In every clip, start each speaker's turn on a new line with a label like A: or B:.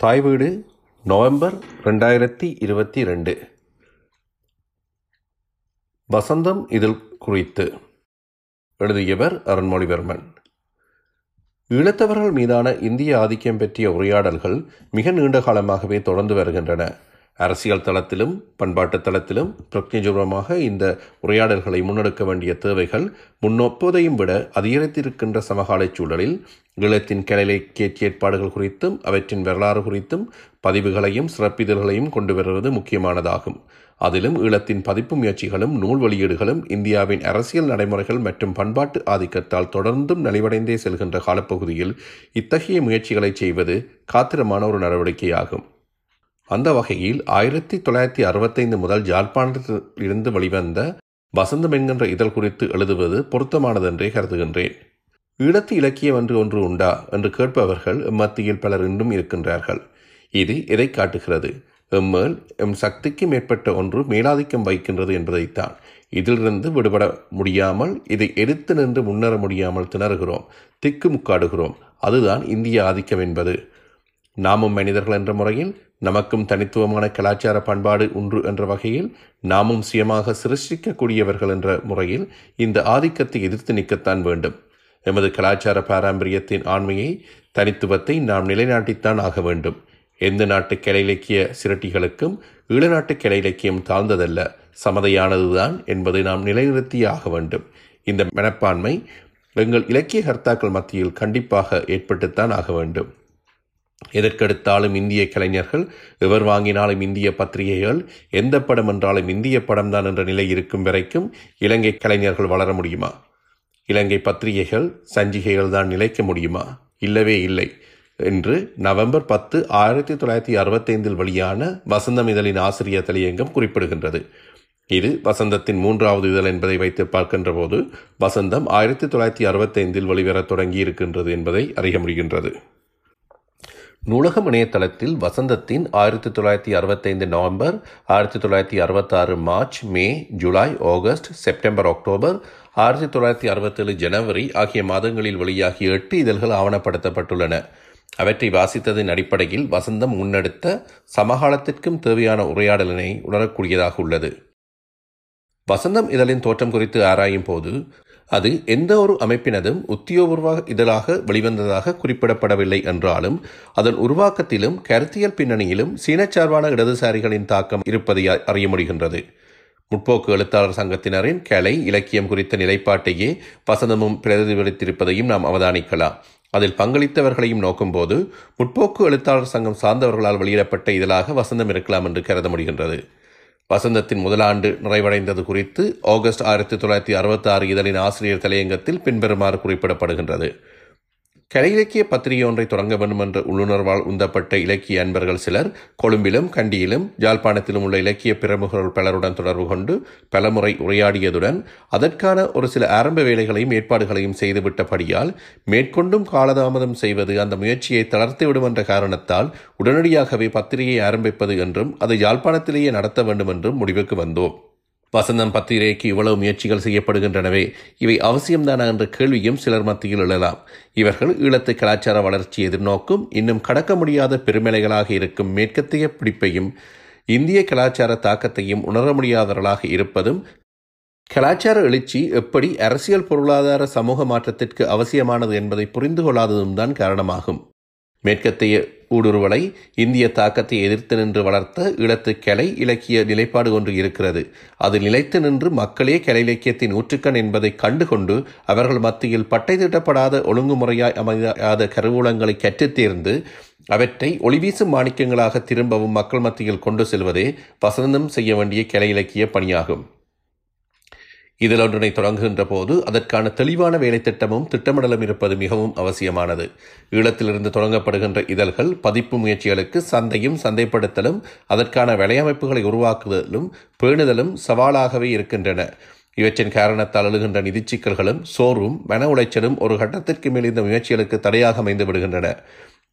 A: தாய் வீடு நவம்பர் ரெண்டாயிரத்தி இருபத்தி ரெண்டு. வசந்தம் இதில் குறித்து எழுதியவர் அருண்மொழிவர்மன். ஈழத்தவர்கள் மீதான இந்திய ஆதிக்கம் பற்றிய உரையாடல்கள் மிக நீண்ட காலமாகவே தொடர்ந்து வருகின்றன. அரசியல் தளத்திலும் பண்பாட்டு தளத்திலும் பிரத்யஜூரமாக இந்த உரையாடல்களை முன்னெடுக்க வேண்டிய தேவைகள் முன்னொப்பதையும் விட அதிகரித்திருக்கின்ற சமகால சூழலில் ஈழத்தின் கலையிலக்கிய ஏற்பாடுகள் குறித்தும் அவற்றின் வரலாறு குறித்தும் பதிவுகளையும் சிறப்பிதழ்களையும் கொண்டு வருவது முக்கியமானதாகும். அதிலும் ஈழத்தின் பதிப்பு முயற்சிகளும் நூல் வெளியீடுகளும் இந்தியாவின் அரசியல் நடைமுறைகள் மற்றும் பண்பாட்டு ஆதிக்கத்தால் தொடர்ந்தும் நலிவடைந்தே செல்கின்ற காலப்பகுதியில் இத்தகைய முயற்சிகளை செய்வது காத்திரமான ஒரு நடவடிக்கையாகும். அந்த வகையில் ஆயிரத்தி தொள்ளாயிரத்தி அறுபத்தைந்து முதல் ஜாழ்ப்பாணத்தில் இருந்து வெளிவந்த வசந்தம் என்கின்ற இதழ் குறித்து எழுதுவது பொருத்தமானதென்றே கருதுகின்றேன். ஈழத்து இலக்கியம் என்று ஒன்று உண்டா என்று கேட்பவர்கள் மத்தியில் பலர் இன்றும் இருக்கின்றார்கள். இது எதை காட்டுகிறது? எம்மேல் எம் சக்திக்கு மேற்பட்ட ஒன்று மேலாதிக்கம் வைக்கின்றது என்பதைத்தான். இதிலிருந்து விடுபட முடியாமல் இதை எடுத்து நின்று முன்னேற முடியாமல் திணறுகிறோம் திக்கு முக்காடுகிறோம் அதுதான் இந்திய ஆதிக்கம் என்பது. நாமும் மனிதர்கள் என்ற முறையில் நமக்கும் தனித்துவமான கலாச்சார பண்பாடு உண்டு என்ற வகையில் நாமும் சுயமாக சிருஷ்டிக்கக்கூடியவர்கள் என்ற முறையில் இந்த ஆதிக்கத்தை எதிர்த்து நிற்கத்தான் வேண்டும். எமது கலாச்சார பாரம்பரியத்தின் ஆண்மையை தனித்துவத்தை நாம் நிலைநாட்டித்தான் ஆக வேண்டும். எந்த நாட்டு கலை இலக்கிய சிரட்டிகளுக்கும் ஈழநாட்டு கலை இலக்கியம் தாழ்ந்ததல்ல சமதையானதுதான் என்பதை நாம் நிலைநிறுத்தியே ஆக வேண்டும். இந்த மனப்பான்மை எங்கள் இலக்கிய கர்த்தாக்கள் மத்தியில் கண்டிப்பாக ஏற்பட்டுத்தான் ஆக வேண்டும். எதற்கெடுத்தாலும் இந்திய கலைஞர்கள் எவர் வாங்கினாலும் இந்திய பத்திரிகைகள் எந்த படம் என்றாலும் இந்திய படம்தான் என்ற நிலை இருக்கும் வரைக்கும் இலங்கை கலைஞர்கள் வளர முடியுமா? இலங்கை பத்திரிகைகள் சஞ்சிகைகள் தான் நிலைக்க முடியுமா? இல்லவே இல்லை என்று நவம்பர் பத்து ஆயிரத்தி தொள்ளாயிரத்தி அறுபத்தைந்தில் வெளியான வசந்தம் இதழின் ஆசிரியர் தலையங்கம் குறிப்பிடுகின்றது. இது வசந்தத்தின் மூன்றாவது இதழ் என்பதை வைத்து பார்க்கின்ற போது வசந்தம் ஆயிரத்தி தொள்ளாயிரத்தி அறுபத்தைந்தில் வெளிவரத் தொடங்கி இருக்கின்றது என்பதை அறிய முடிகின்றது. நூலகம் இணையதளத்தில் வசந்தத்தின் ஆயிரத்தி தொள்ளாயிரத்தி அறுபத்தைந்து நவம்பர் ஆயிரத்தி தொள்ளாயிரத்தி அறுபத்தாறு March May July August September October ஆயிரத்தி தொள்ளாயிரத்தி அறுபத்தேழு ஜனவரி ஆகிய மாதங்களில் வெளியாகிய எட்டு இதழ்கள் ஆவணப்படுத்தப்பட்டுள்ளன. அவற்றை வாசித்ததன் அடிப்படையில் வசந்தம் முன்னெடுத்த சமகாலத்திற்கும் தேவையான உரையாடலினை உணரக்கூடியதாக உள்ளது. வசந்தம் இதழின் தோற்றம் குறித்து ஆராயும் போது அது எந்த ஒரு அமைப்பினதும் உத்தியோகபூர்வ இதழாக வெளிவந்ததாக குறிப்பிடப்படவில்லை என்றாலும் அதன் உருவாக்கத்திலும் கருத்தியல் பின்னணியிலும் சீனச்சார்பான இடதுசாரிகளின் தாக்கம் இருப்பதை அறிய முடிகின்றது. முற்போக்கு எழுத்தாளர் சங்கத்தினரின் கலை இலக்கியம் குறித்த நிலைப்பாட்டையே வசந்தமும் பிரதிபலித்திருப்பதையும் நாம் அவதானிக்கலாம். அதில் பங்களித்தவர்களையும் நோக்கும்போது முற்போக்கு எழுத்தாளர் சங்கம் சார்ந்தவர்களால் வெளியிடப்பட்ட இதழாக வசந்தம் இருக்கலாம் என்று கருத முடிகின்றது. வசந்தத்தின் முதலாண்டு நிறைவடைந்தது குறித்து ஆகஸ்ட் ஆயிரத்தி தொள்ளாயிரத்தி அறுபத்தி ஆறு இதழின் ஆசிரியர் தலையங்கத்தில் பின்வருமாறு குறிப்பிடப்படுகின்றது. கலை இலக்கிய பத்திரிகை ஒன்றை தொடங்க வேண்டும் என்ற உள்ளுணர்வால் உந்தப்பட்ட இலக்கிய அன்பர்கள் சிலர் கொழும்பிலும் கண்டியிலும் ஜாழ்ப்பாணத்திலும் உள்ள இலக்கிய பிரமுகர்கள் பலருடன் தொடர்பு கொண்டு பலமுறை உரையாடியதுடன் அதற்கான ஒரு சில ஆரம்ப வேலைகளையும் ஏற்பாடுகளையும் செய்துவிட்டபடியால் மேற்கொண்டும் காலதாமதம் செய்வது அந்த முயற்சியை தளர்த்திவிடும் என்ற காரணத்தால் உடனடியாகவே பத்திரிகையை ஆரம்பிப்பது என்றும் அதை யாழ்ப்பாணத்திலேயே நடத்த வேண்டும் என்றும் முடிவுக்கு வந்தோம். வசந்தம் பத்திரிகைக்கு இவ்வளவு முயற்சிகள் செய்யப்படுகின்றனவே. இவை அவசியம்தானா என்ற கேள்வியும் சிலர் மத்தியில் எழலாம். இவர்கள் ஈழத்து கலாச்சார வளர்ச்சி எதிர்நோக்கும் இன்னும் கடக்க முடியாத பெருமலைகளாக இருக்கும் மேற்கத்திய பிடிப்பையும் இந்திய கலாச்சார தாக்கத்தையும் உணர முடியாதவர்களாக இருப்பதும் கலாச்சார எழுச்சி எப்படி அரசியல் பொருளாதார சமூக மாற்றத்திற்கு அவசியமானது என்பதை புரிந்து கொள்ளாததும் தான் காரணமாகும். மேற்கத்தைய ஊடுருவலை இந்திய தாக்கத்தை எதிர்த்து நின்று வளர்த்த ஈழத்து கலை இலக்கிய நிலைப்பாடு ஒன்று இருக்கிறது. அது நிலைத்து நின்று மக்களே கலை இலக்கியத்தின் ஊற்றுக்கண் என்பதை கண்டுகொண்டு அவர்கள் மத்தியில் பட்டை திட்டப்படாத ஒழுங்குமுறையாய் அமையாத கருவூலங்களை கற்றுத் தேர்ந்து அவற்றை ஒளிவீசும் மாணிக்கங்களாக திரும்பவும் மக்கள் மத்தியில் கொண்டு செல்வதே வசந்தம் செய்ய வேண்டிய கலை இலக்கிய பணியாகும். இதில் ஒன்றினை தொடங்குகின்ற போது அதற்கான தெளிவான வேலை திட்டமும் திட்டமிடலும் இருப்பது மிகவும் அவசியமானது. ஈழத்திலிருந்து தொடங்கப்படுகின்ற இதழ்கள் பதிப்பு முயற்சிகளுக்கு சந்தையும் சந்தைப்படுத்தலும் அதற்கான விலையமைப்புகளை உருவாக்குதலும் பேணுதலும் சவாலாகவே இருக்கின்றன. இவற்றின் காரணத்தால் எழுகின்ற நிதி சிக்கல்களும் சோர்வும் மன உளைச்சலும் ஒரு கட்டத்திற்கு மேல் இந்த முயற்சிகளுக்கு தடையாக அமைந்து விடுகின்றன.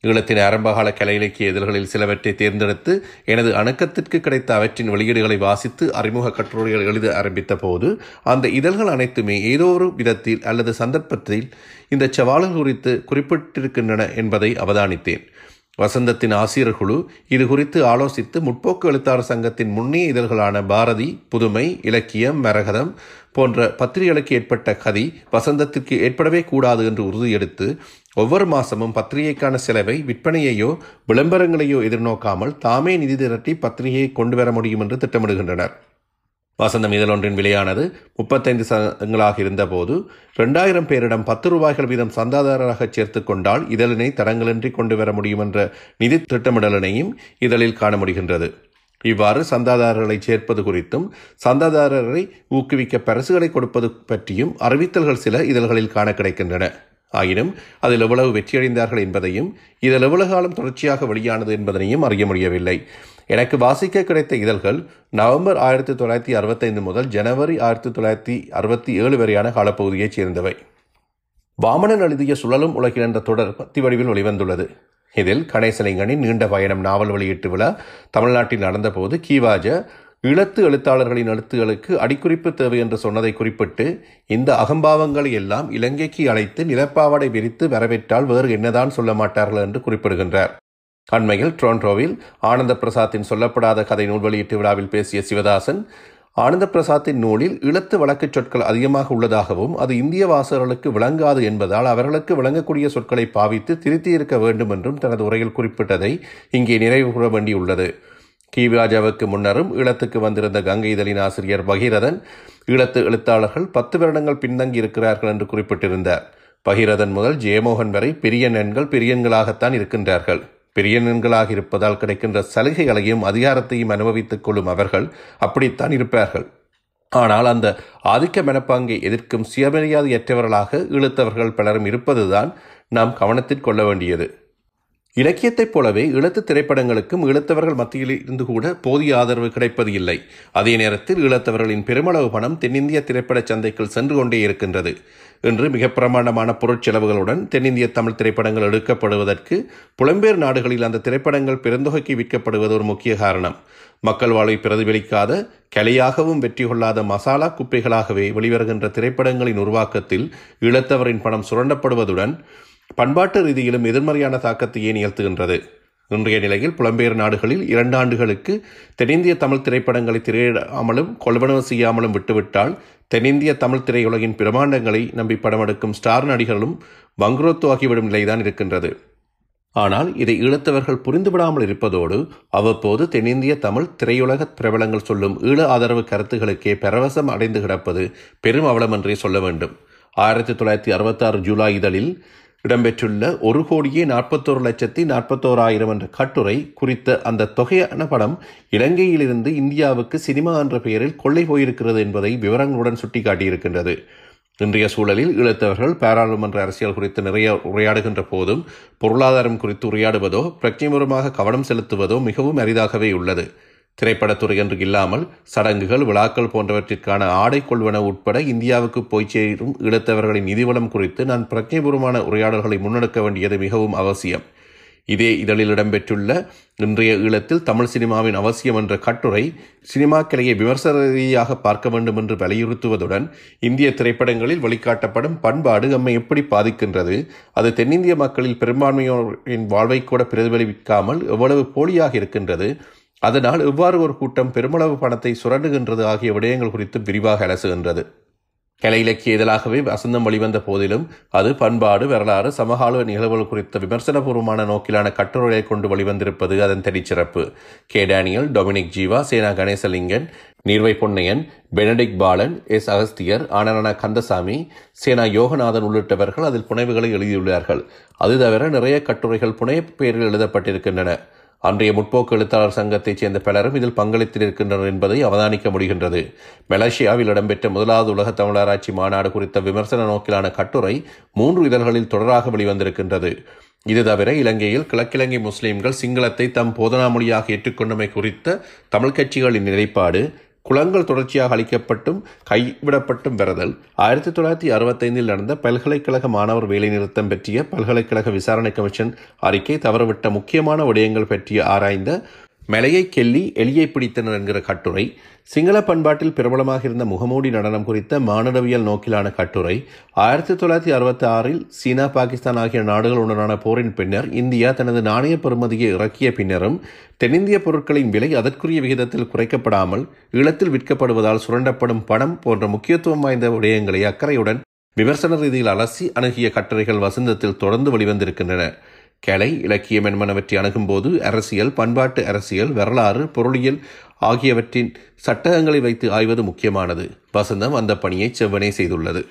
A: ஈழத்தின் ஆரம்பகால கலை இலக்கிய இதழ்களில் சிலவற்றை தேர்ந்தெடுத்து எனது அணுக்கத்திற்கு கிடைத்த அவற்றின் வெளியீடுகளை வாசித்து அறிமுக கட்டுரைகள் எழுத ஆரம்பித்த போது அந்த இதழ்கள் அனைத்துமே ஏதோ ஒரு விதத்தில் அல்லது சந்தர்ப்பத்தில் இந்த சவால்கள் குறித்து குறிப்பிட்டிருக்கின்றன என்பதை அவதானித்தேன். வசந்தத்தின் ஆசிரியர் குழு இது குறித்து ஆலோசித்து முற்போக்கு எழுத்தாளர் சங்கத்தின் முன்னிய இதழ்களான பாரதி புதுமை இலக்கியம் மரகதம் போன்ற பத்திரிகைகளுக்கு ஏற்பட்ட கதி வசந்தத்திற்கு ஏற்படவே கூடாது என்று உறுதியெடுத்து ஒவ்வொரு மாதமும் பத்திரிகைக்கான செலவை விற்பனையையோ விளம்பரங்களையோ எதிர்நோக்காமல் தாமே நிதி திரட்டி பத்திரிகையை கொண்டு வர முடியும் என்று திட்டமிடுகின்றனர். வசந்தம் இதழொன்றின் விலையானது முப்பத்தைந்து சதங்களாக இருந்தபோது இரண்டாயிரம் பேரிடம் பத்து ரூபாய்கள் வீதம் சந்தாதாரராக சேர்த்து கொண்டால் இதழினை தடங்களின்றி கொண்டு வர முடியும் என்ற நிதி திட்டமிடலினையும் இதழில் காண முடிகின்றது. இவ்வாறு சந்தாதாரர்களை சேர்ப்பது குறித்தும் சந்தாதாரரை ஊக்குவிக்க பரிசுகளை கொடுப்பது பற்றியும் அறிவித்தல்கள் சில இதழ்களில் காண கிடைக்கின்றன. ஆயினும் அதில் எவ்வளவு வெற்றியடைந்தார்கள் என்பதையும் இதில் எவ்வளவு காலம் தொடர்ச்சியாக வெளியானது என்பதனையும் அறிய முடியவில்லை. எனக்கு வாசிக்க கிடைத்த இதழ்கள் நவம்பர் ஆயிரத்தி தொள்ளாயிரத்தி அறுபத்தைந்து முதல் ஜனவரி ஆயிரத்தி தொள்ளாயிரத்தி அறுபத்தி ஏழு வரையான காலப்பகுதியைச் சேர்ந்தவை. வாமனன் எழுதிய சுழலும் உலகில் என்ற தொடர் பத்தி வடிவில் வெளிவந்துள்ளது. இதில் கணேசலிங்கனின் நீண்ட பயணம் நாவல் வெளியீட்டு விழா தமிழ்நாட்டில் நடந்தபோது கீவாஜ இழத்து எழுத்தாளர்களின் எழுத்துகளுக்கு அடிக்குறிப்பு தேவை என்று சொன்னதை குறிப்பிட்டு இந்த அகம்பாவங்களை எல்லாம் இலங்கைக்கு அழைத்து நிலப்பாவடை விரித்து வரவேற்றால் வேறு என்னதான் சொல்ல மாட்டார்கள் என்று குறிப்பிடுகின்றார். அண்மையில் டொரண்டோவில் ஆனந்த பிரசாத்தின் சொல்லப்படாத கதை நூல் வெளியீட்டு விழாவில் பேசிய சிவதாசன் ஆனந்த பிரசாத்தின் நூலில் இழத்து வழக்குச் சொற்கள் அதிகமாக உள்ளதாகவும் அது இந்திய வாசகர்களுக்கு விளங்காது என்பதால் அவர்களுக்கு விளங்கக்கூடிய சொற்களை பாவித்து திருத்தி இருக்க வேண்டும் என்றும் தனது உரையில் குறிப்பிட்டதை இங்கே நிறைவு கூற வேண்டியுள்ளது. கீவிராஜாவுக்கு முன்னரும் ஈழத்துக்கு வந்திருந்த கங்கை இதழின் ஆசிரியர் பகீரதன் ஈழத்து எழுத்தாளர்கள் பத்து வருடங்கள் பின்தங்கி இருக்கிறார்கள் என்று குறிப்பிட்டிருந்தார். பகீரதன் முதல் ஜெயமோகன் வரை பெரிய எண்கள் பெரியன்களாகத்தான் இருக்கின்றார்கள். பெரியன்களாக இருப்பதால் கிடைக்கின்ற சலுகைகளையும் அதிகாரத்தையும் அனுபவித்துக் கொள்ளும் அவர்கள் அப்படித்தான் இருப்பார்கள். ஆனால் அந்த ஆதிக்க மனப்பாங்கை எதிர்க்கும் சுயமரியாதையற்றவர்களாக இழுத்தவர்கள் பலரும் இருப்பதுதான் நாம் கவனத்தில் கொள்ள வேண்டியது. இலக்கியத்தைப் போலவே இழத்து திரைப்படங்களுக்கும் இழத்தவர்கள் மத்தியில் இருந்து கூட போதிய ஆதரவு கிடைப்பது இல்லை. அதே நேரத்தில் ஈழத்தவர்களின் பெருமளவு பணம் தென்னிந்திய திரைப்பட சந்தைக்குள் சென்று கொண்டே இருக்கின்றது. இன்று மிக பிரமாண்டமான பொருட்செலவுகளுடன் தென்னிந்திய தமிழ் திரைப்படங்கள் எடுக்கப்படுவதற்கு புலம்பெயர் நாடுகளில் அந்த திரைப்படங்கள் பெருந்தொகைக்கு விற்கப்படுவது ஒரு முக்கிய காரணம். மக்கள் வாழ்வை பிரதிபலிக்காத கலையாகவும் வெற்றி கொள்ளாத மசாலா குப்பைகளாகவே வெளிவருகின்ற திரைப்படங்களின் உருவாக்கத்தில் இழத்தவரின் பணம் சுரண்டப்படுவதுடன் பண்பாட்டு ரீதியிலும் எதிர்மறையான தாக்கத்தையே நிகழ்த்துகின்றது இன்றைய நிலையில் புலம்பெயர் நாடுகளில் இரண்டு ஆண்டுகளுக்கு தென்னிந்திய தமிழ் திரைப்படங்களை திரையிடாமலும் கொள்வனவு செய்யாமலும் விட்டுவிட்டால் தென்னிந்திய தமிழ் திரையுலகின் பிரமாண்டங்களை நம்பி படமெடுக்கும் ஸ்டார் நடிகர்களும் வங்குரோத்து ஆகிவிடும் நிலைதான் இருக்கின்றது. ஆனால் இதை ஈழத்தவர்கள் புரிந்துவிடாமல் இருப்பதோடு அவ்வப்போது தென்னிந்திய தமிழ் திரையுலக பிரபலங்கள் சொல்லும் ஈழ ஆதரவு கருத்துகளுக்கே பரவசம் அடைந்து கிடப்பது பெரும் அவலமென்றே சொல்ல வேண்டும். ஆயிரத்தி தொள்ளாயிரத்தி அறுபத்தாறு ஜூலை இதழில் இடம்பெற்றுள்ள ஒரு கோடியே நாற்பத்தோரு லட்சத்தி நாற்பத்தோராயிரம் என்ற கட்டுரை குறித்த அந்த தொகையான படம் இலங்கையிலிருந்து இந்தியாவுக்கு சினிமா என்ற பெயரில் கொள்ளை போயிருக்கிறது என்பதை விவரங்களுடன் சுட்டிக்காட்டியிருக்கின்றது. இன்றைய சூழலில் இழுத்தவர்கள் பாராளுமன்ற அரசியல் குறித்து நிறைய உரையாடுகின்ற போதும் பொருளாதாரம் குறித்து உரையாடுவதோ பிரக்ஞமூலமாக கவனம் செலுத்துவதோ மிகவும் அரிதாகவே உள்ளது. திரைப்படத்துறை என்று இல்லாமல் சடங்குகள் விழாக்கள் போன்றவற்றிற்கான ஆடை கொள்வன உட்பட இந்தியாவுக்கு போய் சேரும் ஈழத்தவர்களின் நிதிவளம் குறித்து நான் பிரஜைபூர்வமான உரையாடல்களை முன்னெடுக்க வேண்டியது மிகவும் அவசியம். இதே இதழில் இடம்பெற்றுள்ள இன்றைய ஈழத்தில் தமிழ் சினிமாவின் அவசியம் என்ற கட்டுரை சினிமா கலையை விமர்சன ரீதியாக பார்க்க வேண்டும் என்று வலியுறுத்துவதுடன் இந்திய திரைப்படங்களில் வெளிக்காட்டப்படும் பண்பாடு நம்மை எப்படி பாதிக்கின்றது அது தென்னிந்திய மக்களில் பெரும்பான்மையோரின் வாழ்வை கூட பிரதிபலிக்காமல் எவ்வளவு போலியாக இருக்கின்றது அதனால் எவ்வாறு ஒரு கூட்டம் பெருமளவு பணத்தை சுரண்டுகின்றது ஆகிய விடயங்கள் குறித்து விரிவாக அலசுகின்றது. கலை இலக்கிய இதழாகவே வசந்தம் வெளிவந்த போதிலும் அது பண்பாடு வரலாறு சமகால நிகழ்வுகள் குறித்த விமர்சனபூர்வமான நோக்கிலான கட்டுரைகளை கொண்டு வெளிவந்திருப்பது அதன் தனிச்சிறப்பு. கே. டேனியல் டொமினிக் ஜீவா சேனா கணேசலிங்கன் நீர்வை பொன்னையன் பெனடிக் பாலன் எஸ். அகஸ்தியர் ஆனரான கந்தசாமி சேனா யோகநாதன் உள்ளிட்டவர்கள் அதில் புனைவுகளை எழுதியுள்ளார்கள். அது தவிர நிறைய கட்டுரைகள் புனைய பெயரில் எழுதப்பட்டிருக்கின்றன. அன்றைய முற்போக்கு எழுத்தாளர் சங்கத்தைச் சேர்ந்த பலரும் இதில் பங்களித்திருக்கின்றனர் என்பதை அவதானிக்க முடிகின்றது. மலேசியாவில் இடம்பெற்ற முதலாவது உலக தமிழராட்சி மாநாடு குறித்த விமர்சன நோக்கிலான கட்டுரை மூன்று இதழ்களில் தொடராக வெளிவந்திருக்கின்றது. இது தவிர இலங்கையில் கிழக்கிழங்கை முஸ்லீம்கள் சிங்களத்தை தம் போதனா மொழியாக ஏற்றுக்கொண்டமை குறித்த தமிழ் கட்சிகளின் நிலைப்பாடு குளங்கள் தொடர்ச்சியாக அளிக்கப்பட்டும் கைவிடப்பட்டும் பெறுதல் ஆயிரத்தி தொள்ளாயிரத்தி அறுபத்தைந்தில் நடந்த பல்கலைக்கழக மாணவர் வேலைநிறுத்தம் பற்றிய பல்கலைக்கழக விசாரணை கமிஷன் அறிக்கை தவறவிட்ட முக்கியமான விடயங்கள் பற்றி ஆராய்ந்த மலையை கெல்லி எலியை பிடித்தனர் என்கிற கட்டுரை சிங்கள பண்பாட்டில் பிரபலமாக இருந்த முகமூடி நடனம் குறித்த மானுடவியல் நோக்கிலான கட்டுரை ஆயிரத்தி தொள்ளாயிரத்தி அறுபத்தி ஆறில் சீனா பாகிஸ்தான் ஆகிய நாடுகளுடனான போரின் பின்னர் இந்தியா தனது நாணய பெறுமதியை இறக்கிய பின்னரும் தென்னிந்திய பொருட்களின் விலை அதற்குரிய விகிதத்தில் குறைக்கப்படாமல் ஈழத்தில் விற்கப்படுவதால் சுரண்டப்படும் பணம் போன்ற முக்கியத்துவம் வாய்ந்த விடயங்களை அக்கறையுடன் விமர்சன ரீதியில் அலசி அணுகிய கட்டுரைகள் வசந்தத்தில் தொடர்ந்து வெளிவந்திருக்கின்றன. கலை இலக்கியம் என்பனவற்றை அணுகும்போது அரசியல் பண்பாட்டு அரசியல் வரலாறு பொருளியல் ஆகியவற்றின் சட்டகங்களை வைத்து ஆய்வது முக்கியமானது. வசந்தம் அந்த பணியை செவ்வனே செய்துள்ளது.